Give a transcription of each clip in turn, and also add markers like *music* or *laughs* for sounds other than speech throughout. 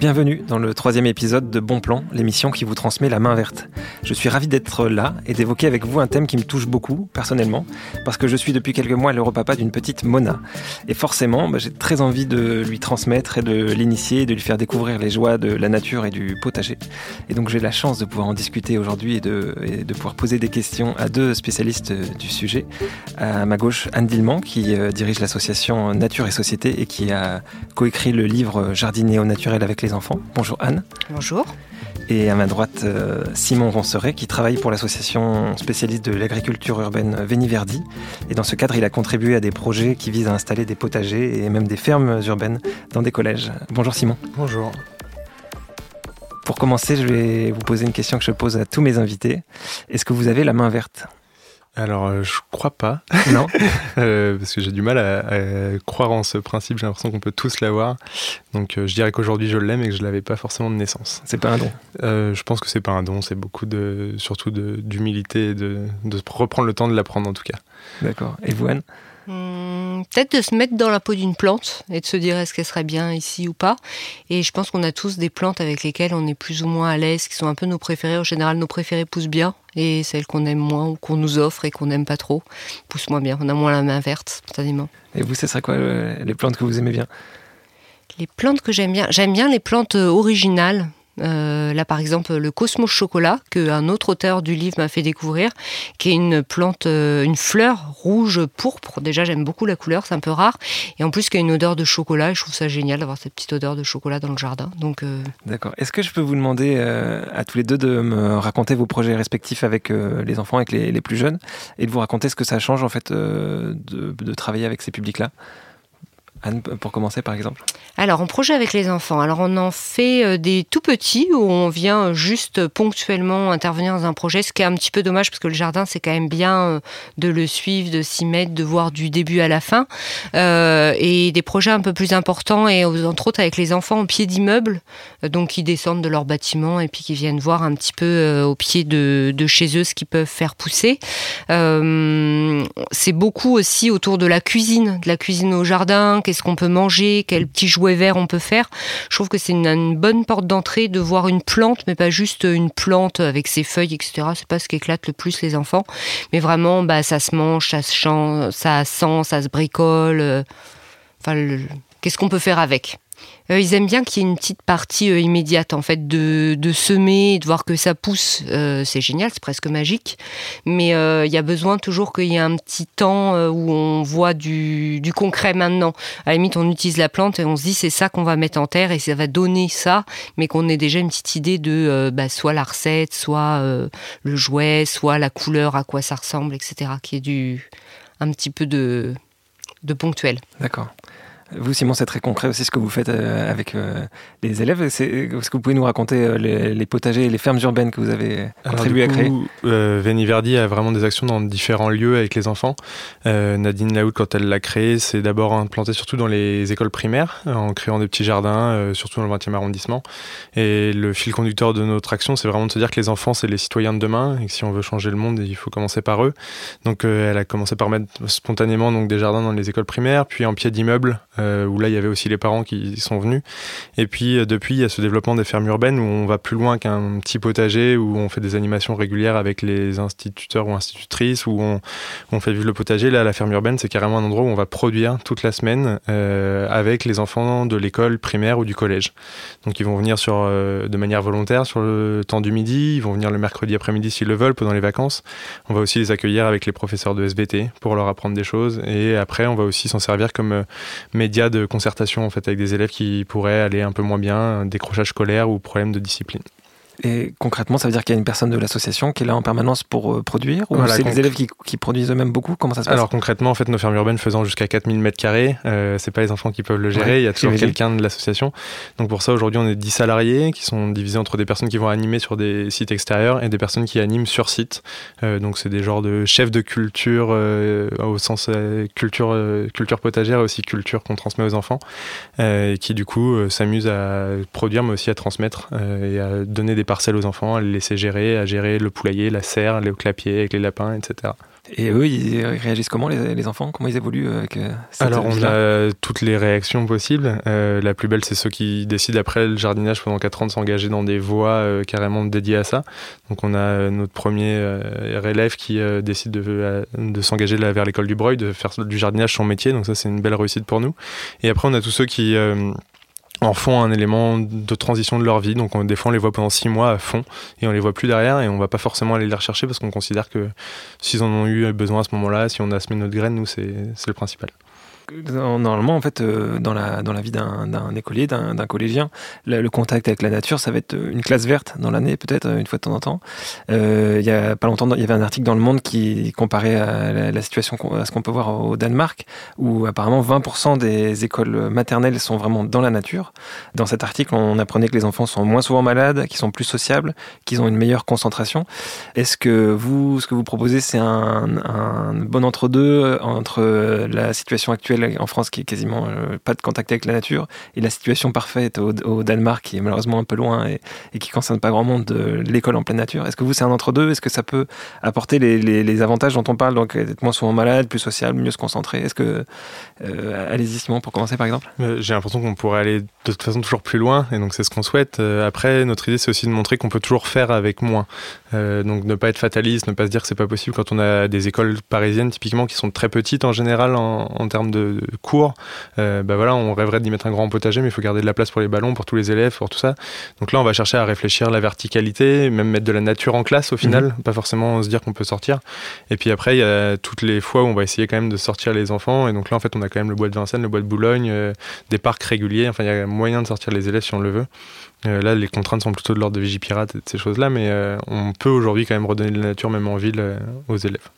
Bienvenue dans le troisième épisode de Bon Plan, l'émission qui vous transmet la main verte. Je suis ravi d'être là et d'évoquer avec vous un thème qui me touche beaucoup, personnellement, parce que je suis depuis quelques mois l'europapa d'une petite Mona. Et forcément, bah, j'ai très envie de lui transmettre et de l'initier, de lui faire découvrir les joies de la nature et du potager. Et donc j'ai la chance de pouvoir en discuter aujourd'hui et de, de, pouvoir poser des questions à deux spécialistes du sujet. À ma gauche, Anne Dillman, qui euh, dirige l'association Nature et Société et qui a coécrit le livre Jardiner au naturel avec les enfants. Bonjour Anne. Bonjour. Et à ma droite, euh, Simon Ronceret, qui travaille pour l'association spécialiste de l'agriculture urbaine Véniverdi. Et dans ce cadre, il a contribué à des projets qui visent à installer des potagers et même des fermes urbaines dans des collèges. Bonjour Simon. Bonjour. Pour commencer, je vais vous poser une question que je pose à tous mes invités. Est-ce que vous avez la main verte? Alors, euh, je crois pas. *laughs* Non. Euh, parce que j'ai du mal à, croire en ce principe. J'ai l'impression qu'on peut tous l'avoir. Donc, euh, je dirais qu'aujourd'hui, je l'aime et que je l'avais pas forcément de naissance. C'est pas un don. je pense que c'est pas un don. C'est beaucoup de, surtout d'humilité, de, de, reprendre le temps de l'apprendre en tout cas. D'accord. Et vous, Anne? Hmm, peut-être de se mettre dans la peau d'une plante et de se dire est-ce qu'elle serait bien ici ou pas. Et je pense qu'on a tous des plantes avec lesquelles on est plus ou moins à l'aise, qui sont un peu nos préférées. En général, nos préférées poussent bien et celles qu'on aime moins ou qu'on nous offre et qu'on n'aime pas trop poussent moins bien. On a moins la main verte spontanément. Et vous, ce serait quoi euh, les plantes que vous aimez bien? Les plantes que j'aime bien, j'aime bien les plantes euh, originales euh, là, par exemple, le Cosmos Chocolat, qu'un autre auteur du livre m'a fait découvrir, qui est une plante, euh, une fleur rouge pourpre. Déjà, j'aime beaucoup la couleur, c'est un peu rare. Et en plus, qui a une odeur de chocolat. Et je trouve ça génial d'avoir cette petite odeur de chocolat dans le jardin. Donc, euh, D'accord. Est-ce que je peux vous demander à tous les deux de me raconter vos projets respectifs avec les enfants, avec les, plus jeunes, et de vous raconter ce que ça change en fait de travailler avec ces publics-là? Anne, pour commencer par exemple Alors, en projet avec les enfants, alors on en fait euh, des tout petits où on vient juste ponctuellement intervenir dans un projet, ce qui est un petit peu dommage parce que le jardin c'est quand même bien euh, de le suivre, de s'y mettre, de voir du début à la fin. Euh, et des projets un peu plus importants et entre autres avec les enfants au pied d'immeubles, donc qui descendent de leur bâtiment et puis qui viennent voir un petit peu au pied de, chez eux ce qu'ils peuvent faire pousser. c'est beaucoup aussi autour de la cuisine, de la cuisine au jardin qu'est-ce qu'on peut manger, quels petits jouets verts on peut faire. Je trouve que c'est une, bonne porte d'entrée de voir une plante, mais pas juste une plante avec ses feuilles, etc. C'est pas ce qui éclate le plus les enfants, mais vraiment, bah, ça se mange, ça se ça sent, ça se bricole. Euh, qu'est-ce qu'on peut faire avec? Euh, ils aiment bien qu'il y ait une petite partie euh, immédiate, en fait, de, semer, de voir que ça pousse. Euh, c'est génial, c'est presque magique. Mais il y a besoin toujours qu'il y ait un petit temps où on voit du, du, concret maintenant. À la limite, on utilise la plante et on se dit c'est ça qu'on va mettre en terre et ça va donner ça, mais qu'on ait déjà une petite idée de bah, soit la recette, soit le jouet, soit la couleur, à quoi ça ressemble, etc. Qui est du un petit peu de, de ponctuel. D'accord. Vous, Simon, c'est très concret aussi ce que vous faites euh, avec euh, les élèves. Est-ce que vous pouvez nous raconter euh, les, potagers et les fermes urbaines que vous avez contribué à créer? euh, Verdi a vraiment des actions dans différents lieux avec les enfants. Nadine Laoud, quand elle l'a créé, c'est d'abord implanté surtout dans les écoles primaires, en créant des petits jardins, surtout dans le 20e arrondissement. Et le fil conducteur de notre action, c'est vraiment de se dire que les enfants, c'est les citoyens de demain, et que si on veut changer le monde, il faut commencer par eux. Donc, elle a commencé par mettre spontanément donc, des jardins dans les écoles primaires, puis en pied d'immeuble euh, où là il y avait aussi les parents qui sont venus. Et puis euh, depuis, il y a ce développement des fermes urbaines où on va plus loin qu'un petit potager, où on fait des animations régulières avec les instituteurs ou institutrices, où on, fait vivre le potager. Là, la ferme urbaine, c'est carrément un endroit où on va produire toute la semaine euh, avec les enfants de l'école primaire ou du collège. Donc ils vont venir sur, de manière volontaire sur le temps du midi, ils vont venir le mercredi après-midi s'ils le veulent pendant les vacances. On va aussi les accueillir avec les professeurs de SVT pour leur apprendre des choses. Et après, on va aussi s'en servir comme média de concertation en fait avec des élèves qui pourraient aller un peu moins bien, décrochage scolaire ou problème de discipline. Et concrètement, ça veut dire qu'il y a une personne de l'association qui est là en permanence pour euh, produire Ou c'est les élèves qui, qui produisent eux-mêmes beaucoup? Comment ça se passe? Alors concrètement, en fait, nos fermes urbaines faisant jusqu'à 4000 m2, euh, c'est pas les enfants qui peuvent le gérer, il y a toujours quelqu'un de l'association. Donc pour ça, aujourd'hui, on est 10 salariés qui sont divisés entre des personnes qui vont animer sur des sites extérieurs et des personnes qui animent sur site. Euh, donc c'est des genres de chefs de culture euh, au sens culture, culture potagère et aussi culture qu'on transmet aux enfants, et qui du coup s'amusent à produire mais aussi à transmettre et à donner des parcelles aux enfants, à les laisser gérer, à gérer le poulailler, la serre, les clapiers avec les lapins, etc. Et eux, ils réagissent comment, les, enfants? Comment ils évoluent avec cette Alors, on a toutes les réactions possibles. la plus belle, c'est ceux qui décident après le jardinage pendant 4 ans de s'engager dans des voies carrément dédiées à ça. Donc, on a notre premier élève qui décide de, de s'engager vers l'école du Breuil, de faire du jardinage son métier. Donc, ça, c'est une belle réussite pour nous. Et après, on a tous ceux qui en font un élément de transition de leur vie. Donc on, des fois on les voit pendant six mois à fond et on les voit plus derrière et on va pas forcément aller les rechercher parce qu'on considère que s'ils en ont eu besoin à ce moment-là, si on a semé notre graine, nous c'est le principal normalement, en fait, euh, dans la, dans la vie d'un écolier, d'un collégien, le, contact avec la nature, ça va être une classe verte dans l'année, peut-être, une fois de temps en temps. Euh, il y a pas longtemps, il y avait un article dans Le Monde qui comparait à la, situation, à ce qu'on peut voir au Danemark, où apparemment 20% des écoles maternelles sont vraiment dans la nature. Dans cet article, on apprenait que les enfants sont moins souvent malades, qu'ils sont plus sociables, qu'ils ont une meilleure concentration. Est-ce que vous, ce que vous proposez, c'est un bon entre-deux entre la situation actuelle en France qui est quasiment euh, pas de contact avec la nature, et la situation parfaite au, Danemark qui est malheureusement un peu loin et, qui qui concerne pas grand monde de l'école en pleine nature. Est-ce que vous c'est un entre-deux? Est-ce que ça peut apporter les, avantages dont on parle, donc être moins souvent malade, plus social, mieux se concentrer Est-ce que euh, allez-y Simon pour commencer par exemple euh, J'ai l'impression qu'on pourrait aller de toute façon toujours plus loin, et donc c'est ce qu'on souhaite. après, notre idée c'est aussi de montrer qu'on peut toujours faire avec moins. Donc ne pas être fataliste, ne pas se dire que c'est pas possible quand on a des écoles parisiennes typiquement qui sont très petites en général en, en termes de, cours, euh, bah voilà, on rêverait d'y mettre un grand potager, mais il faut garder de la place pour les ballons, pour tous les élèves, pour tout ça. Donc là, on va chercher à réfléchir la verticalité, même mettre de la nature en classe au final, mhm. pas forcément se dire qu'on peut sortir. Et puis après, il y a toutes les fois où on va essayer quand même de sortir les enfants. Et donc là, en fait, on a quand même le bois de Vincennes, le bois de Boulogne, euh, des parcs réguliers. Enfin, il y a moyen de sortir les élèves si on le veut. Euh, là, les contraintes sont plutôt de l'ordre de Vigipirate et de ces choses-là, mais on peut aujourd'hui quand même redonner de la nature, même en ville, aux élèves.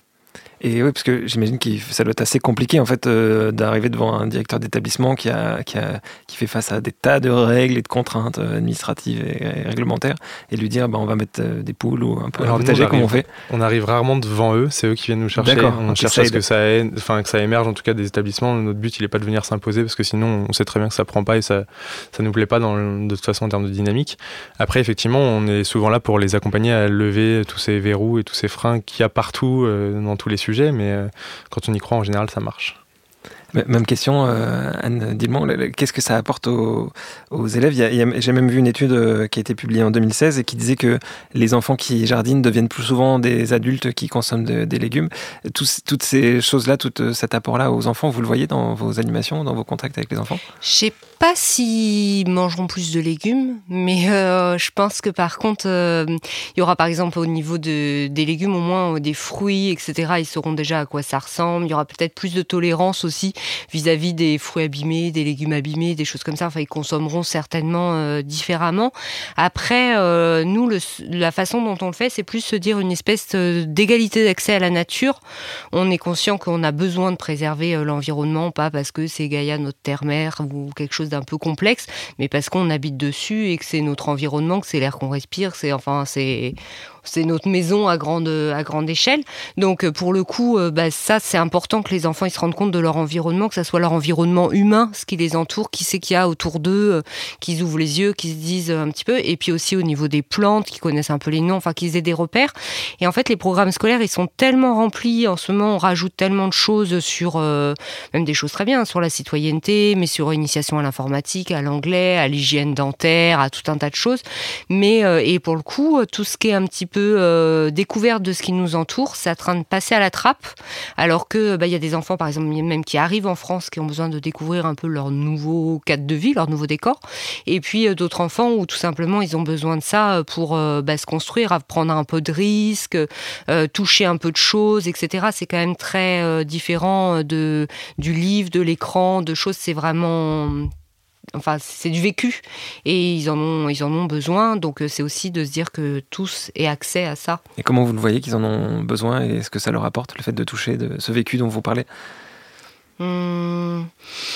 Et oui, parce que j'imagine que ça doit être assez compliqué en fait euh, d'arriver devant un directeur d'établissement qui, a, qui, a, qui fait face à des tas de règles et de contraintes euh, administratives et, réglementaires et lui dire bah, on va mettre euh, des poules ou un peu Alors, potager comme on fait. On arrive rarement devant eux, c'est eux qui viennent nous chercher. On cherche à ce que ça, enfin, que ça émerge en tout cas des établissements. Notre but il n'est pas de venir s'imposer parce que sinon on sait très bien que ça prend pas et ça ça nous plaît pas dans de toute façon en termes de dynamique. Après effectivement on est souvent là pour les accompagner à lever tous ces verrous et tous ces freins qu'il y a partout dans tous les sujets mais euh, quand on y croit, en général, ça marche. Même question, euh, Anne Dilmont, qu'est-ce que ça apporte aux, élèves? J'ai même vu une étude euh, qui a été publiée en 2016 et qui disait que les enfants qui jardinent deviennent plus souvent des adultes qui consomment des légumes. toutes ces choses-là, tout euh, cet apport-là aux enfants, vous le voyez dans vos animations, dans vos contacts avec les enfants? Je sais pas s'ils mangeront plus de légumes, mais je pense que par contre, il y aura par exemple au niveau de, des légumes, au moins des fruits, etc. Ils sauront déjà à quoi ça ressemble. Il y aura peut-être plus de tolérance aussi vis-à-vis des fruits abîmés, des légumes abîmés, des choses comme ça. Ils consommeront certainement euh, différemment. Après, euh, nous, la façon dont on le fait, c'est plus se dire une espèce euh, d'égalité d'accès à la nature. On est conscient qu'on a besoin de préserver l'environnement, pas parce que c'est Gaïa, notre terre-mère, ou quelque chose d'un peu complexe, mais parce qu'on habite dessus et que c'est notre environnement, que c'est l'air qu'on respire. C'est enfin, c'est c'est notre maison à grande, à grande échelle. Donc euh, pour le coup, euh, bah, ça c'est important que les enfants ils se rendent compte de leur environnement, que ça soit leur environnement humain, ce qui les entoure, qui c'est qu'il y a autour d'eux, euh, qu'ils ouvrent les yeux, qu'ils se disent un petit peu, et puis aussi au niveau des plantes, qu'ils connaissent un peu les noms, enfin qu'ils aient des repères. Et en fait, les programmes scolaires ils sont tellement remplis en ce moment, on rajoute tellement de choses sur même des choses très bien sur la citoyenneté, mais sur l'initiation à l'informatique, à l'anglais, à l'hygiène dentaire, à tout un tas de choses. Mais et pour le coup, tout ce qui est un petit peu euh, découverte de ce qui nous entoure, c'est en train de passer à la trappe, alors que bah, il y a des enfants, par exemple, même qui arrivent en France, qui ont besoin de découvrir un peu leur nouveau cadre de vie, leur nouveau décor, et puis euh, d'autres enfants où tout simplement ils ont besoin de ça pour euh, bah, se construire, prendre un peu de risques, toucher un peu de choses, etc. C'est quand même très différent de du livre, de l'écran, de choses. C'est vraiment enfin c'est du vécu. Et ils en ont ils en ont besoin. Donc euh, c'est aussi de se dire que tous aient accès à ça. Et comment vous le voyez qu'ils en ont besoin et est-ce que ça leur apporte le fait de toucher de ce vécu dont vous parlez? Hum,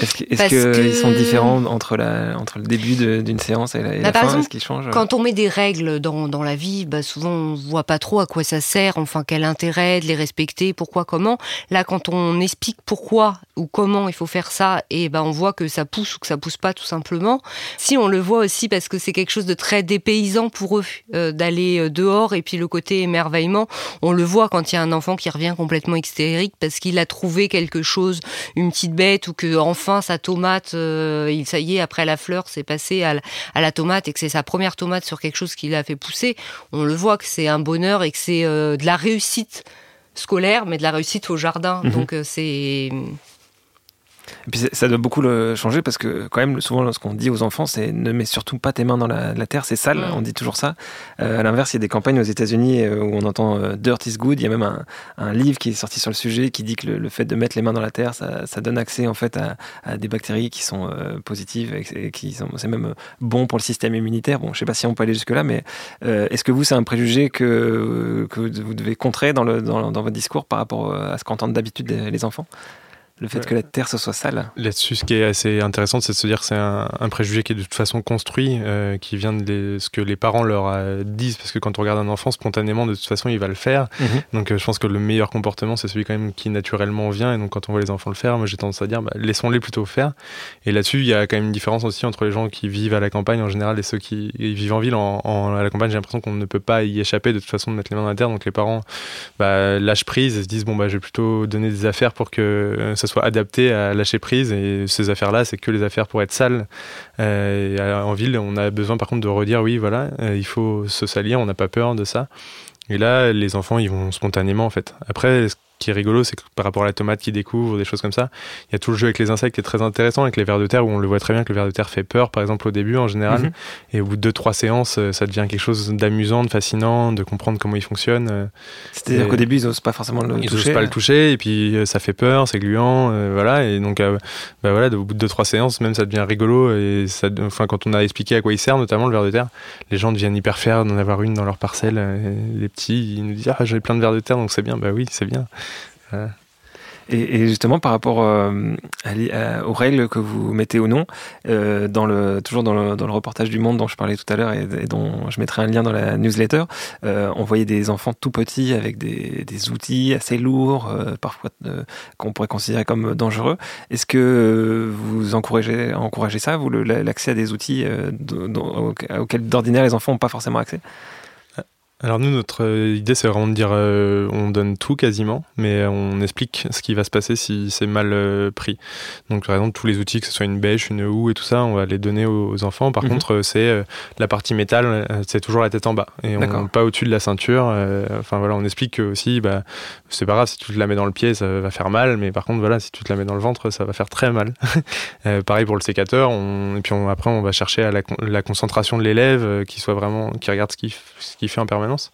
Est-ce qu'ils sont différents entre, la, entre le début d'une séance et la, bah, fin Est-ce qu'ils changent Quand on met des règles dans, dans la vie, bah souvent on voit pas trop à quoi ça sert, enfin quel intérêt de les respecter, pourquoi, comment. Là, quand on explique pourquoi ou comment il faut faire ça, et ben on voit que ça pousse ou que ça pousse pas tout simplement. Si on le voit aussi parce que c'est quelque chose de très dépaysant pour eux euh, d'aller euh, dehors et puis le côté émerveillement, on le voit quand il y a un enfant qui revient complètement hystérique parce qu'il a trouvé quelque chose, une petite bête ou que enfin sa tomate, euh, il ça y est après la fleur, c'est passé à la, tomate et que c'est sa première tomate sur quelque chose qui l'a fait pousser. On le voit que c'est un bonheur et que c'est de la réussite scolaire, mais de la réussite au jardin. Mhm. Donc c'est et puis ça doit beaucoup le changer parce que quand même souvent ce qu'on dit aux enfants c'est ne mets surtout pas tes mains dans la, terre, c'est sale, on dit toujours ça. Euh, à l'inverse, il y a des campagnes aux États-Unis euh, où on entend euh, dirt is good. Il y a même un, livre qui est sorti sur le sujet qui dit que le, fait de mettre les mains dans la terre, ça, donne accès en fait à, des bactéries qui sont positives et, qui sont c'est même bon pour le système immunitaire. Bon, je sais pas si on peut aller jusque là, mais est-ce que vous c'est un préjugé que, que vous devez contrer dans, le, dans, votre discours par rapport à ce qu'entendent d'habitude les enfants? Le fait que la terre ce soit sale. Là-dessus, ce qui est assez intéressant, c'est de se dire que c'est un, préjugé qui est de toute façon construit, euh, qui vient de ce que les parents leur euh, disent, parce que quand on regarde un enfant, spontanément, de toute façon, il va le faire. Mhm. Donc euh, je pense que le meilleur comportement, c'est celui quand même qui naturellement vient. Et donc quand on voit les enfants le faire, moi j'ai tendance à dire, bah, laissons-les plutôt faire. Et là-dessus, il y a quand même une différence aussi entre les gens qui vivent à la campagne en général et ceux qui vivent en ville. En, à la campagne, j'ai l'impression qu'on ne peut pas y échapper de toute façon de mettre les mains dans la terre. Donc les parents bah, lâchent prise et se disent, bon, bah, je vais plutôt donner des affaires pour que ça soit adapté à lâcher prise. Et ces affaires-là, c'est que les affaires pour être sales. Euh, en ville, on a besoin par contre de redire oui, voilà, euh, il faut se salir, on n'a pas peur de ça. Et là, les enfants, ils vont spontanément en fait. Après, qui est rigolo, c'est que par rapport à la tomate qui découvre, des choses comme ça, il y a tout le jeu avec les insectes qui est très intéressant, avec les vers de terre, où on le voit très bien que le ver de terre fait peur, par exemple, au début en général. Mhm. Et au bout de deux, trois séances, euh, ça devient quelque chose d'amusant, de fascinant, de comprendre comment il fonctionne. Euh. C'est-à-dire qu'au début, ils n'osent pas forcément le ils toucher. Ils n'osent pas le toucher, et puis euh, ça fait peur, c'est gluant, voilà. Et donc, bah voilà, au bout de deux, trois séances, même ça devient rigolo. Et ça, enfin, quand on a expliqué à quoi il sert, notamment le ver de terre, les gens deviennent hyper fiers d'en avoir une dans leur parcelle. les petits, ils nous disent Ah, j'ai plein de vers de terre, donc c'est bien. Bah oui, c'est bien. Et, justement, par rapport euh, aux règles que vous mettez ou non, euh, dans le, toujours dans le, reportage du Monde dont je parlais tout à l'heure et, dont je mettrai un lien dans la newsletter, euh, on voyait des enfants tout petits avec des, outils assez lourds, parfois qu'on pourrait considérer comme dangereux. Est-ce que vous encouragez, ça, l'accès à des outils auxquels d'ordinaire les enfants n'ont pas forcément accès? Alors nous, notre euh, idée, c'est vraiment de dire, euh, on donne tout quasiment, mais on explique ce qui va se passer si c'est mal euh, pris. Donc par exemple, tous les outils, que ce soit une bêche, une houe et tout ça, on va les donner aux, enfants. Par mhm. contre, c'est la partie métal, c'est toujours la tête en bas, et on pas au-dessus de la ceinture. enfin voilà, on explique aussi, bah, c'est pas grave si tu te la mets dans le pied, ça va faire mal, mais par contre voilà, si tu te la mets dans le ventre, ça va faire très mal. *laughs* pareil pour le sécateur. On, et puis après, on va chercher à la, concentration de l'élève, qui soit vraiment, qui regarde ce qu'il ce fait en permanence permanence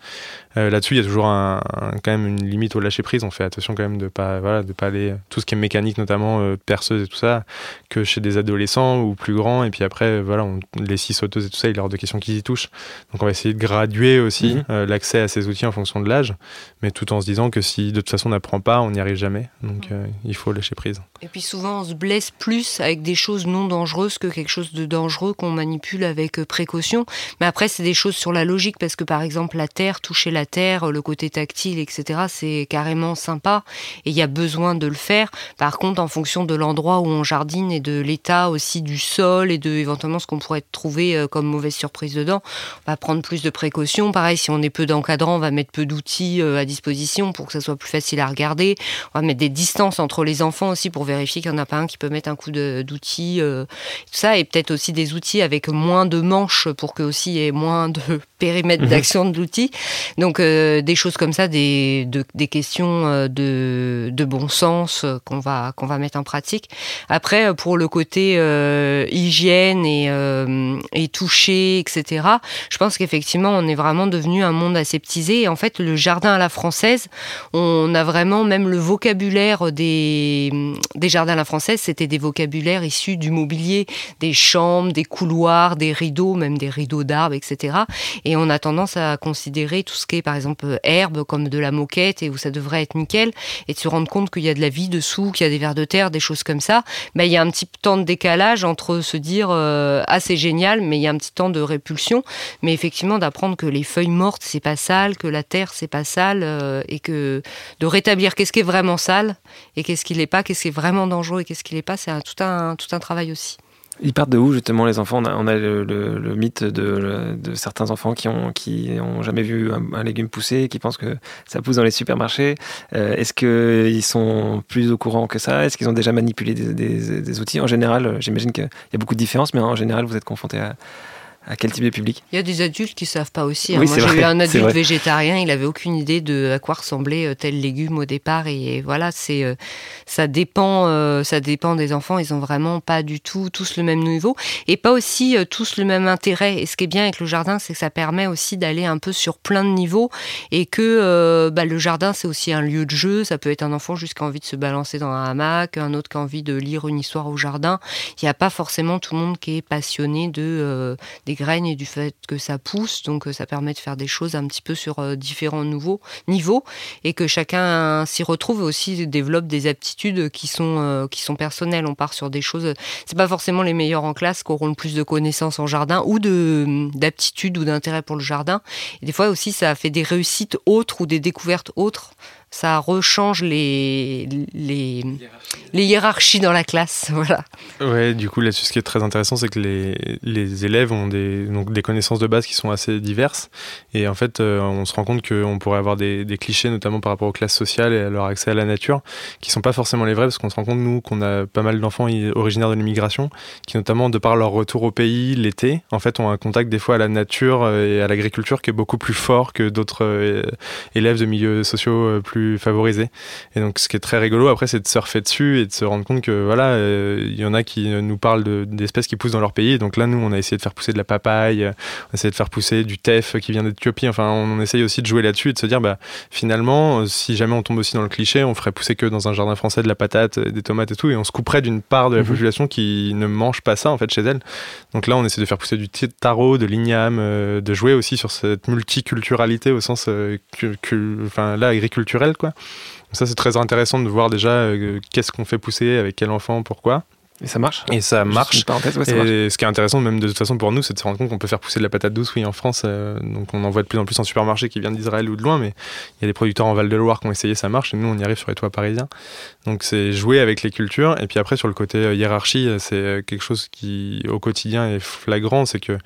euh, là-dessus, il y a toujours un, quand même une limite au lâcher prise. On fait attention quand même de pas, voilà, de pas aller tout ce qui est mécanique, notamment euh, perceuse et tout ça, que chez des adolescents ou plus grands. Et puis après, voilà, on, les scie sauteuses et tout ça, il est hors de question qu'ils y touchent. Donc on va essayer de graduer aussi mhm. euh, l'accès à ces outils en fonction de l'âge, mais tout en se disant que si de toute façon on n'apprend pas, on n'y arrive jamais. Donc il faut lâcher prise. Et puis souvent, on se blesse plus avec des choses non dangereuses que quelque chose de dangereux qu'on manipule avec précaution. Mais après, c'est des choses sur la logique parce que par exemple, la terre, toucher la terre, le côté tactile, etc., c'est carrément sympa et il y a besoin de le faire. Par contre, en fonction de l'endroit où on jardine et de l'état aussi du sol et de éventuellement ce qu'on pourrait trouver euh, comme mauvaise surprise dedans, on va prendre plus de précautions. Pareil, si on est peu d'encadrants, on va mettre peu d'outils euh, à disposition pour que ça soit plus facile à regarder. On va mettre des distances entre les enfants aussi pour vérifier qu'il n'y en a pas un qui peut mettre un coup d'outils. Euh, tout ça, et peut-être aussi des outils avec moins de manches pour que aussi il y ait moins de *laughs* périmètre mhm. d'action de l'outil. Donc euh, des choses comme ça, des, questions euh, de, bon sens euh, qu'on va, qu'on va mettre en pratique. Après, pour le côté hygiène et, toucher, etc., je pense qu'effectivement, on est vraiment devenu un monde aseptisé. Et en fait, le jardin à la française, on a vraiment même le vocabulaire des, des jardins à la française, c'était des vocabulaires issus du mobilier, des chambres, des couloirs, des rideaux, même des rideaux d'arbres, etc. Et on a tendance à considérer tout ce qui est par exemple herbe comme de la moquette et où ça devrait être nickel et de se rendre compte qu'il y a de la vie dessous, qu'il y a des vers de terre, des choses comme ça, ben, il y a un petit temps de décalage entre se dire euh, ah c'est génial, mais il y a un petit temps de répulsion. Mais effectivement d'apprendre que les feuilles mortes c'est pas sale, que la terre c'est pas sale euh, et que de rétablir qu'est-ce qui est vraiment sale et qu'est-ce qui l'est pas, qu'est-ce qui est vraiment dangereux et qu'est-ce qui l'est pas, c'est tout un tout un travail aussi. Ils partent de où justement les enfants? On a, le, mythe de, certains enfants qui ont jamais vu un, légume pousser, qui pensent que ça pousse dans les supermarchés. Euh, est-ce qu'ils sont plus au courant que ça? Est-ce qu'ils ont déjà manipulé des, outils? En général, j'imagine qu'il y a beaucoup de différences, mais en général, vous êtes confrontés à, à quel type de public Il y a des adultes qui savent pas aussi. Hein. Moi, j'ai eu un adulte végétarien, il avait aucune idée de à quoi ressemblait euh, tel légume au départ. Et voilà, c'est euh, ça dépend, euh, ça dépend des enfants. Ils ont vraiment pas du tout tous le même niveau et pas aussi tous le même intérêt. Et ce qui est bien avec le jardin, c'est que ça permet aussi d'aller un peu sur plein de niveaux et que bah, le jardin, c'est aussi un lieu de jeu. Ça peut être un enfant juste qui a envie de se balancer dans un hamac, un autre qui a envie de lire une histoire au jardin. Il n'y a pas forcément tout le monde qui est passionné de graines et du fait que ça pousse. Donc euh, ça permet de faire des choses un petit peu sur euh, différents nouveaux, niveaux et que chacun s'y retrouve et aussi développe des aptitudes qui sont, euh, qui sont personnelles. On part sur des choses, c'est pas forcément les meilleurs en classe qui auront le plus de connaissances en jardin ou d'aptitudes ou d'intérêt pour le jardin. Et des fois aussi ça fait des réussites autres ou des découvertes autres ça rechange les, les, hiérarchies dans la classe. *laughs* Voilà. Ouais, du coup, là-dessus, ce qui est très intéressant, c'est que les, les élèves ont des, donc, des connaissances de base qui sont assez diverses. Et en fait, euh, on se rend compte qu'on pourrait avoir des, des, clichés, notamment par rapport aux classes sociales et à leur accès à la nature, qui sont pas forcément les vrais, parce qu'on se rend compte, nous, qu'on a pas mal d'enfants originaires de l'immigration, qui, notamment, de par leur retour au pays l'été, en fait, ont un contact des fois à la nature euh, et à l'agriculture qui est beaucoup plus fort que d'autres euh, élèves de milieux sociaux plus favorisé Et donc, ce qui est très rigolo après, c'est de surfer dessus et de se rendre compte que voilà, euh, il y en a qui nous parlent d'espèces qui poussent dans leur pays. donc là, nous, on a essayé de faire pousser de la papaye, on a essayé de faire pousser du teff qui vient d'Éthiopie. Enfin, on, essaye aussi de jouer là-dessus et de se dire, bah, finalement, si jamais on tombe aussi dans le cliché, on ferait pousser que dans un jardin français de la patate, des tomates et tout, et on se couperait d'une part de la mhm. population qui ne mange pas ça en fait chez elle. Donc là, on essaie de faire pousser du tarot, de l'igname, euh, de jouer aussi sur cette multiculturalité au sens, euh, enfin là, agriculturel Ça, c'est très intéressant de voir déjà euh, qu'est-ce qu'on fait pousser, avec quel enfant, pourquoi. Et ça marche Et ça marche. et ce qui est intéressant, même de toute façon pour nous, c'est de se rendre compte qu'on peut faire pousser de la patate douce, oui, en France. Euh, donc on en voit de plus en plus en supermarché qui vient d'Israël ou de loin, mais il y a des producteurs en Val-de-Loire qui ont essayé, ça marche, et nous, on y arrive sur les toits parisiens. Donc c'est jouer avec les cultures. Et puis après, sur le côté euh, hiérarchie, c'est quelque chose qui, au quotidien, est flagrant. C'est que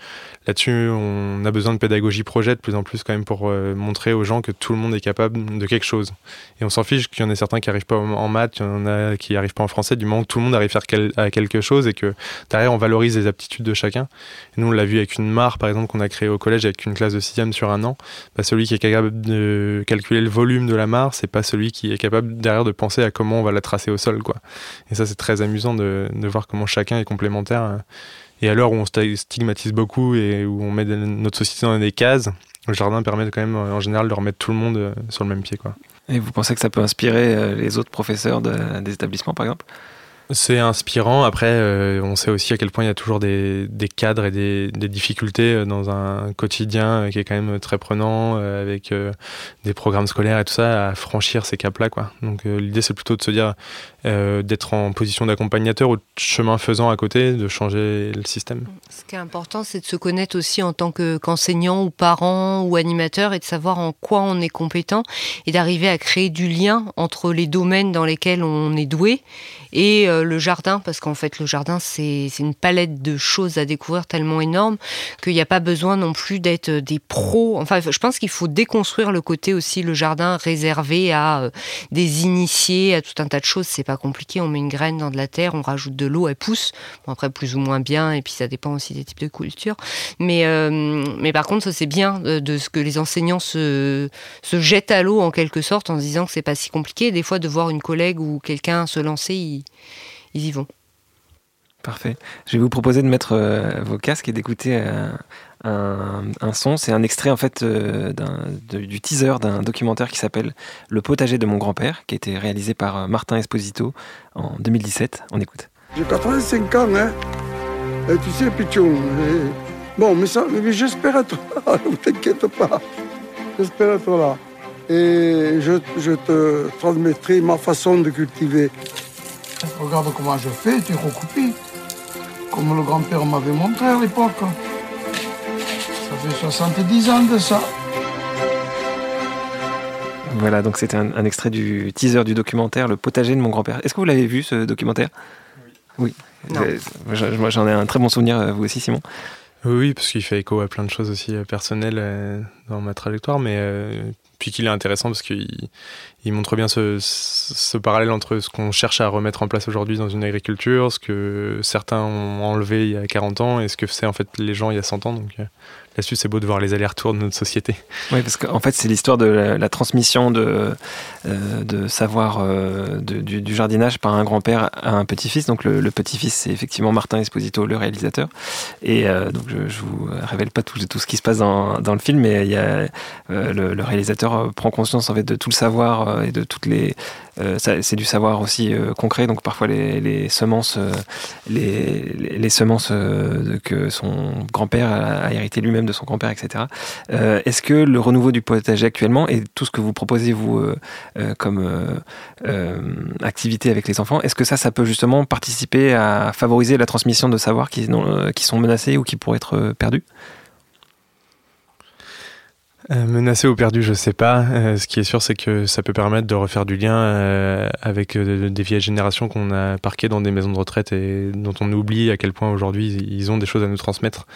là-dessus, on a besoin de pédagogie projet de plus en plus quand même pour euh, montrer aux gens que tout le monde est capable de quelque chose. Et on s'en fiche qu'il y en ait certains qui n'arrivent pas en maths, il y en a qui n'arrivent pas en français, du moment que tout le monde arrive à faire quelque chose et que derrière on valorise les aptitudes de chacun. Nous, on l'a vu avec une mare, par exemple, qu'on a créé au collège avec une classe de sixième sur un an. Bah, celui qui est capable de calculer le volume de la mare, c'est pas celui qui est capable derrière de penser à comment on va la tracer au sol. Quoi. Et ça, c'est très amusant de, voir comment chacun est complémentaire. Hein. Et à l'heure où on stigmatise beaucoup et où on met notre société dans des cases, le jardin permet quand même en général de remettre tout le monde euh, sur le même pied. Quoi. Et vous pensez que ça peut inspirer euh, les autres professeurs des établissements par exemple? C'est inspirant. Après, euh, on sait aussi à quel point il y a toujours des, cadres et des, difficultés euh, dans un quotidien euh, qui est quand même très prenant, avec des programmes scolaires et tout ça, à franchir ces caps-là. Donc l'idée, c'est plutôt de se dire d'être en position d'accompagnateur ou de chemin faisant à côté, de changer le système. Ce qui est important, c'est de se connaître aussi en tant qu'enseignant ou parent ou animateur et de savoir en quoi on est compétent et d'arriver à créer du lien entre les domaines dans lesquels on est doué et euh, le jardin, parce qu'en fait le jardin c'est une palette de choses à découvrir tellement énorme qu'il n'y a pas besoin non plus d'être des pros. Enfin, je pense qu'il faut déconstruire le côté aussi le jardin réservé à euh, des initiés, à tout un tas de choses. C'est pas compliqué. On met une graine dans de la terre, on rajoute de l'eau, elle pousse. Bon après plus ou moins bien, et puis ça dépend aussi des types de culture. Mais euh, mais par contre, c'est bien de, ce que les enseignants se se jettent à l'eau en quelque sorte en se disant que c'est pas si compliqué. Des fois, de voir une collègue ou quelqu'un se lancer, ils y vont. Parfait. Je vais vous proposer de mettre euh, vos casques et d'écouter euh, un, son. C'est un extrait en fait euh, du teaser d'un documentaire qui s'appelle Le potager de mon grand-père, qui a été réalisé par Martin Esposito en 2017. On écoute. J'ai 85 ans, hein. tu sais, Pichon. Bon, mais, mais j'espère à toi, *laughs* ne t'inquiète pas. J'espère être là. Et je, te transmettrai ma façon de cultiver. Regarde comment je fais, tu recoupes. Comme le grand-père m'avait montré à l'époque. Ça fait 70 ans de ça. Voilà, donc c'était un, extrait du teaser du documentaire Le potager de mon grand-père. Est-ce que vous l'avez vu ce documentaire? Oui. Oui. Moi j'en ai un très bon souvenir, euh, vous aussi Simon. Oui, parce qu'il fait écho à plein de choses aussi euh, personnelles euh, dans ma trajectoire, mais puis qu'il est intéressant parce qu'il il montre bien ce, parallèle entre ce qu'on cherche à remettre en place aujourd'hui dans une agriculture, ce que certains ont enlevé il y a 40 ans et ce que c'est en fait les gens il y a 100 ans. Donc là-dessus, c'est beau de voir les allers-retours de notre société. Oui, parce qu'en fait, c'est l'histoire de la, transmission de, euh, de savoir euh, du, jardinage par un grand-père à un petit-fils. Donc le, petit-fils, c'est effectivement Martin Esposito, le réalisateur. Et euh, donc je, je vous révèle pas tout, tout ce qui se passe dans, dans le film, mais y a, le, réalisateur prend conscience en fait de tout le savoir et de toutes les c'est du savoir aussi concret donc parfois les, semences les, semences que son grand-père a hérité lui-même de son grand-père, etc. Euh, est-ce que le renouveau du potager actuellement et tout ce que vous proposez, vous, euh, euh, comme activité avec les enfants, est-ce que ça, ça peut justement participer à favoriser la transmission de savoirs qui sont menacés ou qui pourraient être perdus? Menacé ou perdu, je sais pas. ce qui est sûr, c'est que ça peut permettre de refaire du lien avec des vieilles générations qu'on a parquées dans des maisons de retraite et dont on oublie à quel point aujourd'hui ils ont des choses à nous transmettre.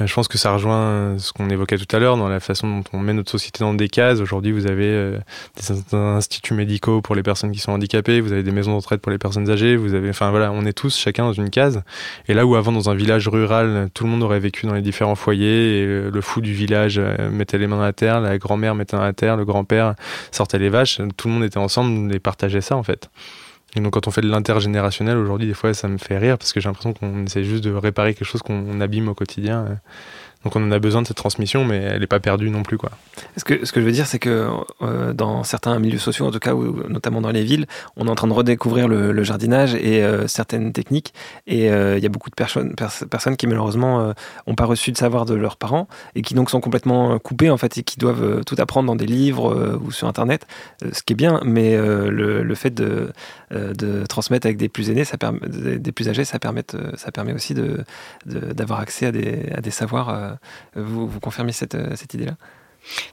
Euh, je pense que ça rejoint ce qu'on évoquait tout à l'heure dans la façon dont on met notre société dans des cases. Aujourd'hui, vous avez euh, des instituts médicaux pour les personnes qui sont handicapées, vous avez des maisons de retraite pour les personnes âgées, vous avez, enfin voilà, on est tous chacun dans une case. Et là où avant, dans un village rural, tout le monde aurait vécu dans les différents foyers, et le fou du village euh, mettait les mains à terre, la grand-mère mettait à terre, le grand-père sortait les vaches, tout le monde était ensemble et partageait ça en fait. Et donc quand on fait de l'intergénérationnel aujourd'hui, des fois ça me fait rire parce que j'ai l'impression qu'on essaie juste de réparer quelque chose qu'on abîme au quotidien. Donc on en a besoin de cette transmission, mais elle n'est pas perdue non plus. Quoi. Ce, que, ce que je veux dire, c'est que euh, dans certains milieux sociaux, en tout cas, notamment dans les villes, on est en train de redécouvrir le, jardinage et euh, certaines techniques. Et euh, il y a beaucoup de personnes, personnes qui malheureusement n'ont pas reçu de savoir de leurs parents et qui donc sont complètement coupées en fait et qui doivent tout apprendre dans des livres ou sur Internet, ce qui est bien, mais le, le, fait de, de transmettre avec des plus aînés, ça des plus âgés, ça permet, ça permet aussi d'avoir de, d'avoir accès à des, à des savoirs vous, vous confirmez cette, euh, cette idée-là?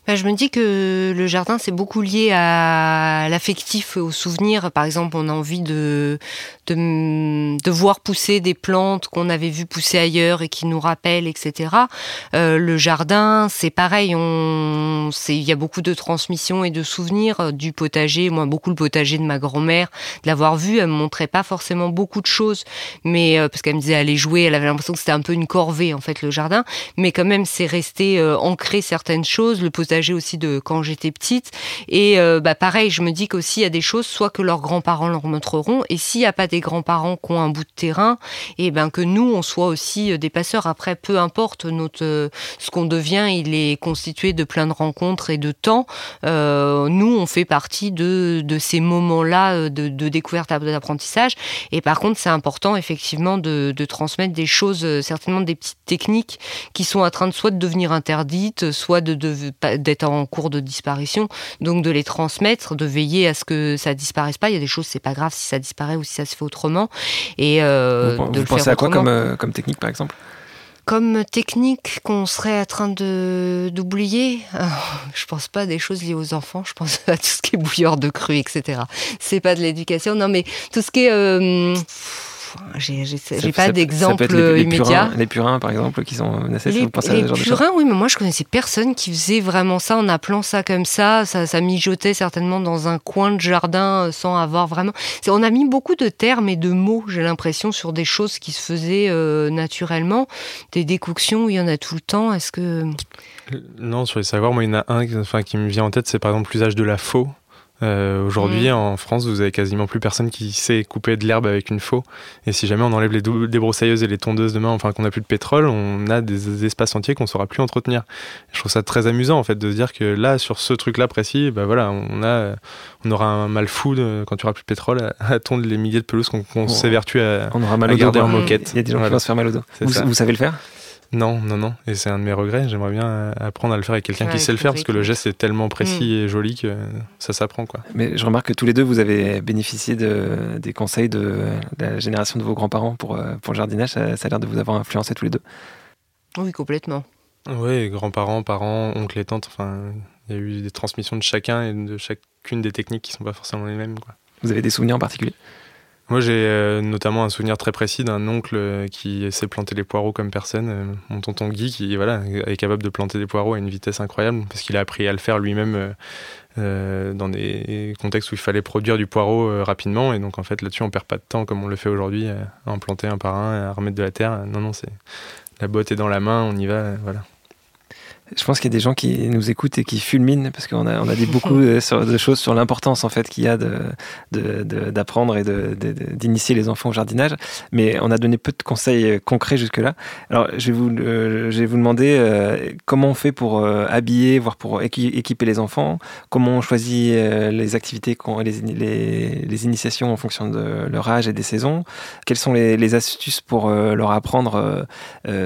Bah, je me dis que le jardin, c'est beaucoup lié à l'affectif, au souvenir. Par exemple, on a envie de, de, voir pousser des plantes qu'on avait vues pousser ailleurs et qui nous rappellent, etc. Euh, le jardin, c'est pareil. Il y a beaucoup de transmissions et de souvenirs euh, du potager. Moi, beaucoup le potager de ma grand-mère, de l'avoir vu, elle me montrait pas forcément beaucoup de choses, mais euh, parce qu'elle me disait aller jouer, elle avait l'impression que c'était un peu une corvée en fait le jardin, mais quand même c'est resté ancré certaines choses le potager aussi de quand j'étais petite. Et euh, bah, pareil, je me dis qu'aussi il y a des choses, soit que leurs grands-parents leur montreront, et s'il n'y a pas des grands-parents qui ont un bout de terrain, et ben que nous, on soit aussi euh, des passeurs. Après, peu importe notre, euh, ce qu'on devient, il est constitué de plein de rencontres et de temps. nous, on fait partie de, de ces moments-là de, de découverte d'apprentissage. Et par contre, c'est important effectivement de, de, transmettre des choses, certainement des petites techniques qui sont en train de soit de devenir interdites, soit de, de d'être en cours de disparition, donc de les transmettre, de veiller à ce que ça disparaisse pas. Il y a des choses, c'est pas grave si ça disparaît ou si ça se fait autrement. Et euh, vous, de pensez à quoi comme, euh, comme technique, par exemple? Comme technique qu'on serait en train de d'oublier, je pense pas à des choses liées aux enfants, je pense à tout ce qui est bouilleur de cru, etc. C'est pas de l'éducation, non, mais tout ce qui est euh, j'ai pas d'exemple immédiat. les purins, par exemple, qui sont menacés. Les, purins, oui, mais moi je connaissais personne qui faisait vraiment ça en appelant ça comme ça. Ça, ça mijotait certainement dans un coin de jardin euh, sans avoir vraiment. On a mis beaucoup de termes et de mots, j'ai l'impression, sur des choses qui se faisaient euh, naturellement. Des décoctions, il y en a tout le temps. Est-ce que. Non, sur les savoirs, moi, il y en a un enfin, qui me vient en tête, c'est par exemple l'usage de la faux euh, Aujourd'hui, mm. en France, vous avez quasiment plus personne qui sait couper de l'herbe avec une faux. Et si jamais on enlève les débroussailleuses et les tondeuses demain, enfin qu'on n'a plus de pétrole, on a des espaces entiers qu'on saura plus entretenir. Je trouve ça très amusant en fait de se dire que là, sur ce truc-là précis, bah voilà, on a, on aura un mal fou quand tu auras plus de pétrole à, tondre les milliers de pelouses qu'on s'évertue à, on aura mal garder en moquette. Il y a des gens qui vont se faire mal au dos. Vous, vous savez le faire? Non, non, non. Et c'est un de mes regrets. J'aimerais bien apprendre à le faire avec quelqu'un qui sait le faire parce que le geste est tellement précis mm. et joli que ça s'apprend. Quoi. Mais je remarque que tous les deux, vous avez bénéficié de, des conseils de, la génération de vos grands-parents pour, euh, pour le jardinage. Ça, a l'air de vous avoir influencé tous les deux. Oui, complètement. Oui, grands-parents, parents, oncles et tantes. Enfin, il y a eu des transmissions de chacun et de chacune des techniques qui ne sont pas forcément les mêmes. Quoi. Vous avez des souvenirs en particulier? Moi, j'ai euh, notamment un souvenir très précis d'un oncle euh, qui sait planter les poireaux comme personne, euh, mon tonton Guy, qui voilà, est capable de planter des poireaux à une vitesse incroyable, parce qu'il a appris à le faire lui-même dans des contextes où il fallait produire du poireau rapidement. Et donc, en fait, là-dessus, on perd pas de temps comme on le fait aujourd'hui, à en planter un par un, à remettre de la terre. Non, non, c'est la botte est dans la main, on y va, voilà. Je pense qu'il y a des gens qui nous écoutent et qui fulminent parce qu'on a, on a dit *laughs* beaucoup de, choses sur l'importance en fait qu'il y a d'apprendre et d'initier les enfants au jardinage. Mais on a donné peu de conseils concrets jusque-là. Alors je vais vous, je vais vous demander euh, comment on fait pour euh, habiller, voire pour équiper les enfants? Comment on choisit euh, les activités, les, les, les, initiations en fonction de leur âge et des saisons? Quelles sont les, les astuces pour leur apprendre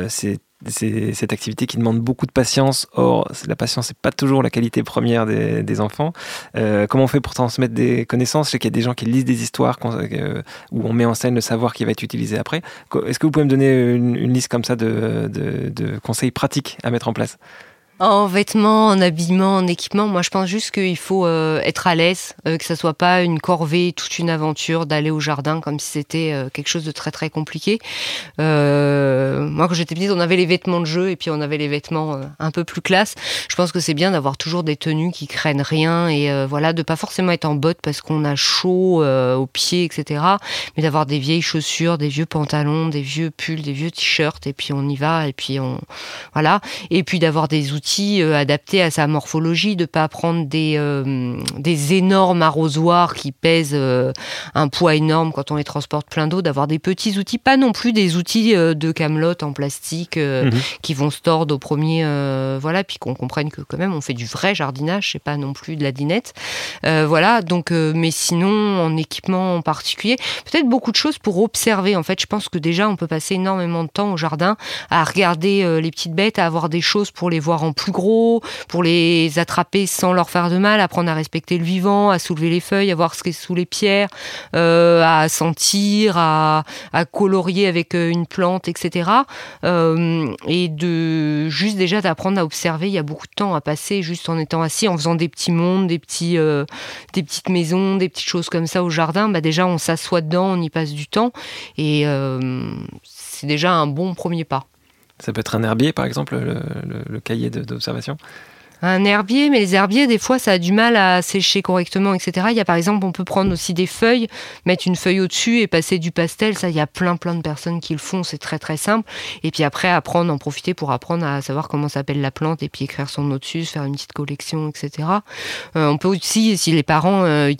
ces cette activité qui demande beaucoup de patience. Or, la patience n'est pas toujours la qualité première des, enfants. Euh, comment on fait pour transmettre des connaissances? Je sais qu'il y a des gens qui lisent des histoires euh, où on met en scène le savoir qui va être utilisé après. Est-ce que vous pouvez me donner une, liste comme ça de conseils pratiques à mettre en place? En vêtements, en habillement, en équipement, moi je pense juste qu'il faut euh, être à l'aise, euh, que ça soit pas une corvée, toute une aventure d'aller au jardin comme si c'était euh, quelque chose de très très compliqué. moi quand j'étais petite, on avait les vêtements de jeu et puis on avait les vêtements un peu plus classe. Je pense que c'est bien d'avoir toujours des tenues qui craignent rien et voilà, de pas forcément être en bottes parce qu'on a chaud aux pieds, etc. Mais d'avoir des vieilles chaussures, des vieux pantalons, des vieux pulls, des vieux t-shirts et puis on y va et puis on voilà. Et puis d'avoir des outils euh, adapté à sa morphologie, de pas prendre des, euh, des énormes arrosoirs qui pèsent euh, un poids énorme quand on les transporte plein d'eau, d'avoir des petits outils, pas non plus des outils de camelote en plastique mhm. qui vont se tordre au premier, voilà, puis qu'on comprenne que quand même on fait du vrai jardinage, c'est pas non plus de la dinette, voilà. Donc, mais sinon en équipement en particulier, peut-être beaucoup de choses pour observer. En fait, je pense que déjà on peut passer énormément de temps au jardin à regarder les petites bêtes, à avoir des choses pour les voir en plus gros, pour les attraper sans leur faire de mal, apprendre à respecter le vivant, à soulever les feuilles, à voir ce qui est sous les pierres, euh, à sentir, à, colorier avec euh, une plante, etc. Euh, et de juste déjà d'apprendre à observer. Il y a beaucoup de temps à passer juste en étant assis, en faisant des petits mondes, des petits, des petites maisons, des petites choses comme ça au jardin. Bah déjà on s'assoit dedans, on y passe du temps et c'est déjà un bon premier pas. Ça peut être un herbier, par exemple, le, cahier d'observation un herbier, mais les herbiers, des fois, ça a du mal à sécher correctement, etc. Il y a par exemple, on peut prendre aussi des feuilles, mettre une feuille au-dessus et passer du pastel. Ça, il y a plein, plein de personnes qui le font. C'est très, très simple. Et puis après, apprendre, en profiter pour apprendre à savoir comment s'appelle la plante et puis écrire son nom dessus, faire une petite collection, etc. Euh, on peut aussi, si les parents euh,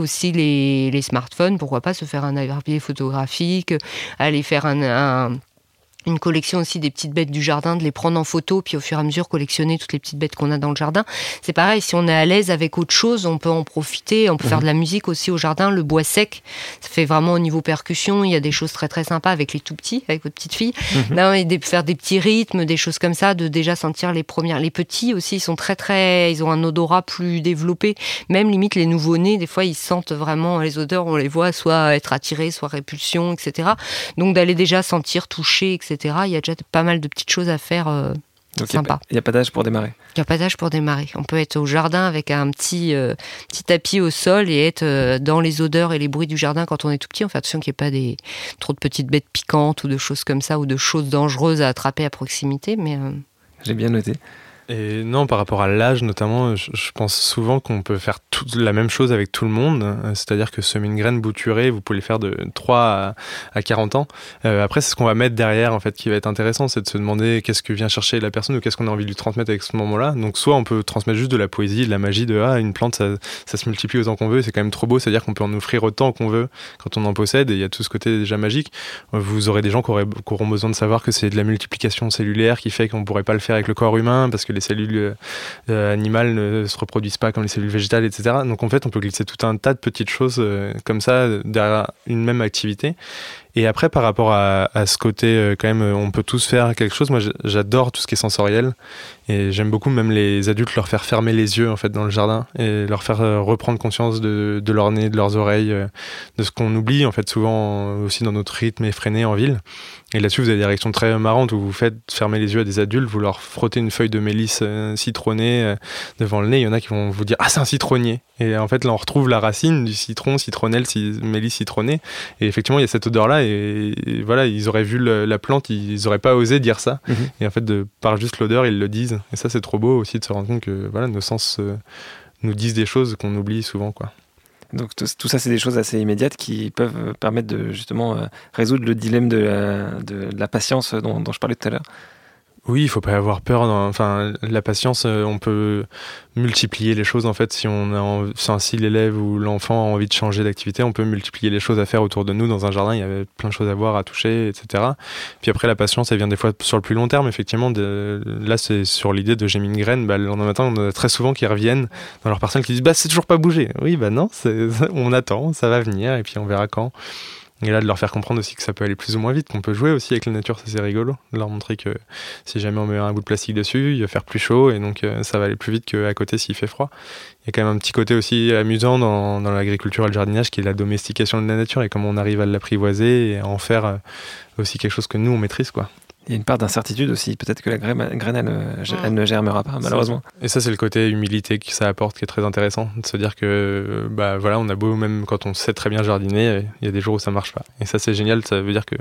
aussi les, les, smartphones, pourquoi pas se faire un herbier photographique, aller faire un une collection aussi des petites bêtes du jardin, de les prendre en photo, puis au fur et à mesure collectionner toutes les petites bêtes qu'on a dans le jardin. C'est pareil, si on est à l'aise avec autre chose, on peut en profiter. On peut faire mhm. de la musique aussi au jardin, le bois sec. Ça fait vraiment au niveau percussion, il y a des choses très très sympas avec les tout petits, avec votre petite fille. Mhm. Non, et faire des petits rythmes, des choses comme ça, de déjà sentir les premières. Les petits aussi, ils sont très très, ils ont un odorat plus développé. Même limite les nouveau-nés, des fois ils sentent vraiment les odeurs, on les voit soit être attirés, soit répulsion, etc. Donc d'aller déjà sentir, toucher, etc il y a déjà pas mal de petites choses à faire. Euh, sympa. Il n'y a pas d'âge pour démarrer. Il n'y a pas d'âge pour démarrer. On peut être au jardin avec un petit, euh, petit tapis au sol et être euh, dans les odeurs et les bruits du jardin quand on est tout petit. On fait attention qu'il n'y ait pas des, trop de petites bêtes piquantes ou de choses comme ça ou de choses dangereuses à attraper à proximité. Mais J'ai bien noté. Et non, par rapport à l'âge notamment, je, pense souvent qu'on peut faire toute la même chose avec tout le monde. Euh, c'est-à-dire que semer une graine bouturée, vous pouvez le faire de 3 à, 40 ans. Euh, après, c'est ce qu'on va mettre derrière en fait qui va être intéressant, c'est de se demander qu'est-ce que vient chercher la personne ou qu'est-ce qu'on a envie de lui transmettre avec ce moment-là. Donc soit on peut transmettre juste de la poésie, de la magie, de ah une plante ça, se multiplie autant qu'on veut, c'est quand même trop beau, c'est-à-dire qu'on peut en offrir autant qu'on veut quand on en possède et il y a tout ce côté déjà magique. Vous aurez des gens qui, auront besoin de savoir que c'est de la multiplication cellulaire qui fait qu'on pourrait pas le faire avec le corps humain parce que les cellules euh, animales ne se reproduisent pas comme les cellules végétales, etc. Donc en fait, on peut glisser tout un tas de petites choses euh, comme ça derrière une même activité. Et après, par rapport à, ce côté, euh, quand même, on peut tous faire quelque chose. Moi, j'adore tout ce qui est sensoriel. Et j'aime beaucoup même les adultes leur faire fermer les yeux, en fait, dans le jardin. Et leur faire euh, reprendre conscience de, leur nez, de leurs oreilles, euh, de ce qu'on oublie, en fait, souvent aussi dans notre rythme effréné en ville. Et là-dessus, vous avez des réactions très marrantes où vous faites fermer les yeux à des adultes, vous leur frottez une feuille de mélisse citronnée devant le nez. Il y en a qui vont vous dire Ah, c'est un citronnier. Et en fait, là, on retrouve la racine du citron, citronnelle, mélisse citronnée. Et effectivement, il y a cette odeur-là et, voilà, ils auraient vu la plante, ils n'auraient pas osé dire ça. Mhm. Et en fait, de, par juste l'odeur, ils le disent. Et ça, c'est trop beau aussi de se rendre compte que voilà, nos sens euh, nous disent des choses qu'on oublie souvent. quoi. Donc tout ça, c'est des choses assez immédiates qui peuvent euh, permettre de justement euh, résoudre le dilemme de la, patience dont, dont, je parlais tout à l'heure. Oui, il faut pas avoir peur. enfin, la patience, euh, on peut multiplier les choses en fait. Si on a, enfin, si l'élève ou l'enfant a envie de changer d'activité, on peut multiplier les choses à faire autour de nous dans un jardin. Il y avait plein de choses à voir, à toucher, etc. Puis après, la patience, elle vient des fois sur le plus long terme. Effectivement, là, c'est sur l'idée de j'ai mis une graine. Bah, le lendemain matin, on a très souvent qui reviennent dans leur parcelle qui disent bah c'est toujours pas bougé. Oui, bah non, *laughs* on attend, ça va venir et puis on verra quand. Et là, de leur faire comprendre aussi que ça peut aller plus ou moins vite, qu'on peut jouer aussi avec la nature, ça c'est rigolo. De leur montrer que si jamais on met un bout de plastique dessus, il va faire plus chaud et donc euh, ça va aller plus vite qu'à côté s'il fait froid. Il y a quand même un petit côté aussi amusant dans, dans l'agriculture et le jardinage qui est la domestication de la nature et comment on arrive à l'apprivoiser et à en faire euh, aussi quelque chose que nous on maîtrise quoi. Il y a une part d'incertitude aussi. Peut-être que la graine, elle, ne germera pas, malheureusement. Et ça, c'est le côté humilité que ça apporte qui est très intéressant. De se dire que, bah voilà, on a beau, même quand on sait très bien jardiner, il y a des jours où ça marche pas. Et ça, c'est génial. Ça veut dire que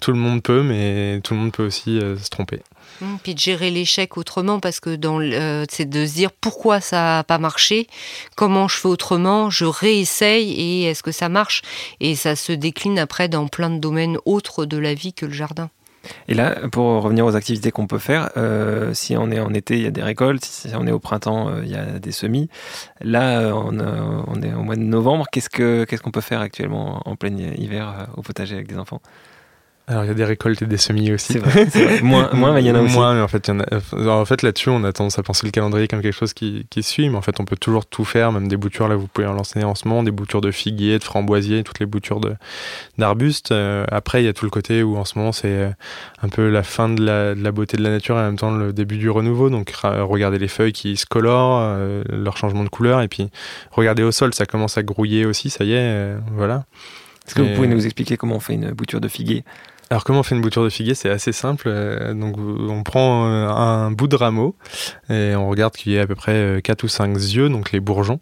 tout le monde peut, mais tout le monde peut aussi euh, se tromper. Mmh, puis de gérer l'échec autrement, parce que dans euh, c'est de se dire pourquoi ça n'a pas marché, comment je fais autrement, je réessaye et est-ce que ça marche? Et ça se décline après dans plein de domaines autres de la vie que le jardin. Et là, pour revenir aux activités qu'on peut faire, euh, si on est en été, il y a des récoltes, si on est au printemps, euh, il y a des semis. Là, euh, on, est au mois de novembre. Qu'est-ce qu'on peut faire actuellement en plein hiver au potager avec des enfants? Alors il y a des récoltes et des semis aussi. C'est vrai, Moins, moins, mais il y en a aussi. Moins, mais en fait, en fait là-dessus, on a tendance à penser le calendrier comme quelque chose qui, qui suit, mais en fait, on peut toujours tout faire, même des boutures. Là, vous pouvez en lancer en ce moment, des boutures de figuier, de framboisier, toutes les boutures d'arbustes. Euh, après, il y a tout le côté où en ce moment, c'est euh, un peu la fin de la, de la, beauté de la nature et en même temps le début du renouveau. Donc, regardez les feuilles qui se colorent, euh, leur changement de couleur, et puis regardez au sol, ça commence à grouiller aussi. Ça y est, voilà. Est-ce que vous pouvez nous expliquer comment on fait une bouture de figuier? Alors comment on fait une bouture de figuier? C'est assez simple. Euh, donc on prend euh, un bout de rameau et on regarde qu'il y a à peu près 4 euh, ou 5 yeux, donc les bourgeons,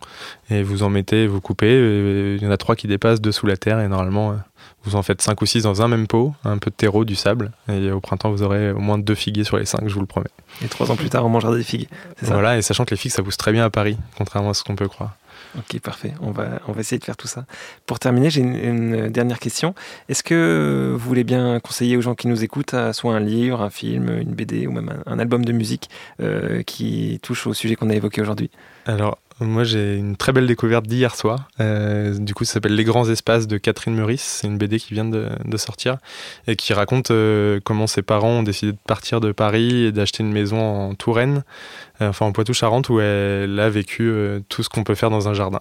et vous en mettez, vous coupez. Il y en a 3 qui dépassent dessous la terre et normalement vous en faites 5 ou 6 dans un même pot, un peu de terreau, du sable, et au printemps vous aurez au moins 2 figuiers sur les 5, je vous le promets. Et 3 ans plus tard on mangera des figues. Voilà, et sachant que les figues ça pousse très bien à Paris, contrairement à ce qu'on peut croire. Ok, parfait. On va, on va essayer de faire tout ça. Pour terminer, j'ai une, dernière question. Est-ce que vous voulez bien conseiller aux gens qui nous écoutent soit un livre, un film, une BD ou même un, album de musique euh, qui touche au sujet qu'on a évoqué aujourd'hui? Alors, moi, j'ai une très belle découverte d'hier soir. Euh, du coup, ça s'appelle Les grands espaces de Catherine Meurice. C'est une BD qui vient de, sortir et qui raconte euh, comment ses parents ont décidé de partir de Paris et d'acheter une maison en Touraine, euh, enfin en Poitou-Charentes, où elle a vécu tout ce qu'on peut faire dans un jardin.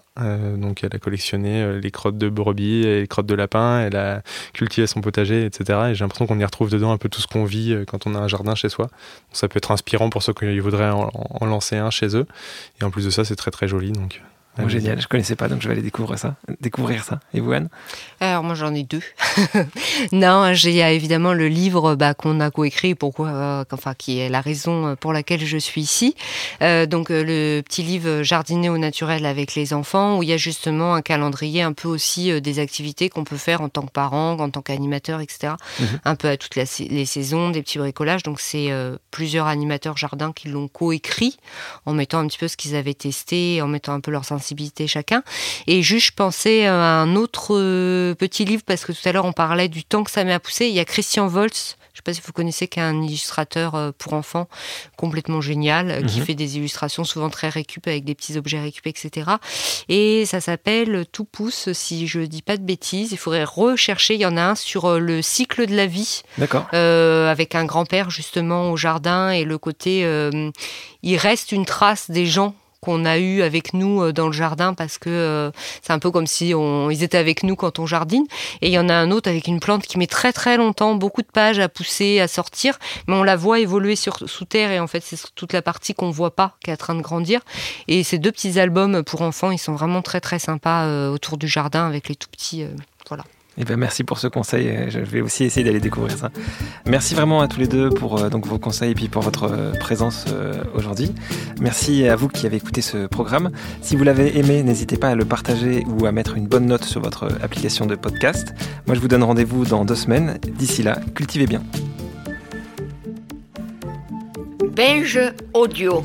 donc, elle a collectionné les crottes de brebis et les crottes de lapin. Elle a cultivé son potager, etc. Et j'ai l'impression qu'on y retrouve dedans un peu tout ce qu'on vit quand on a un jardin chez soi. Donc, ça peut être inspirant pour ceux qui voudraient en, en lancer un chez eux. Et en plus de ça, c'est très très joli. Donc, Oh, génial, je connaissais pas, donc je vais aller découvrir ça. Découvrir ça. Et vous, Anne? Alors, moi, j'en ai deux. *laughs* non, il y a évidemment le livre bah, qu'on a coécrit, pourquoi, euh, enfin, qui est la raison pour laquelle je suis ici. Euh, donc, euh, le petit livre Jardiner au naturel avec les enfants, où il y a justement un calendrier un peu aussi des activités qu'on peut faire en tant que parent, en tant qu'animateur, etc. Mhm. Un peu à toutes les saisons, des petits bricolages. Donc, c'est plusieurs animateurs jardins qui l'ont coécrit en mettant un petit peu ce qu'ils avaient testé, en mettant un peu leur sensibilité chacun. Et juste, je pensais à un autre euh, petit livre, parce que tout à l'heure, on parlait du temps que ça met à pousser. Il y a Christian Volz, je ne sais pas si vous connaissez, qui est un illustrateur euh, pour enfants complètement génial, qui mhm. fait des illustrations souvent très récup avec des petits objets récup, etc. Et ça s'appelle Tout pousse, si je dis pas de bêtises. Il faudrait rechercher. Il y en a un sur euh, le cycle de la vie. D'accord. avec un grand-père justement au jardin et le côté, il reste une trace des gens qu'on a eu avec nous dans le jardin parce que c'est un peu comme si ils étaient avec nous quand on jardine. Et il y en a un autre avec une plante qui met très très longtemps, beaucoup de pages à pousser, à sortir, mais on la voit évoluer sous terre et en fait c'est toute la partie qu'on voit pas qui est en train de grandir. Et ces deux petits albums pour enfants, ils sont vraiment très très sympas autour du jardin avec les tout petits. voilà. Eh ben merci pour ce conseil. Je vais aussi essayer d'aller découvrir ça. Merci vraiment à tous les deux pour euh, donc vos conseils et puis pour votre euh, présence euh, aujourd'hui. Merci à vous qui avez écouté ce programme. Si vous l'avez aimé, n'hésitez pas à le partager ou à mettre une bonne note sur votre application de podcast. Moi, je vous donne rendez-vous dans deux semaines. D'ici là, cultivez bien. Binge audio.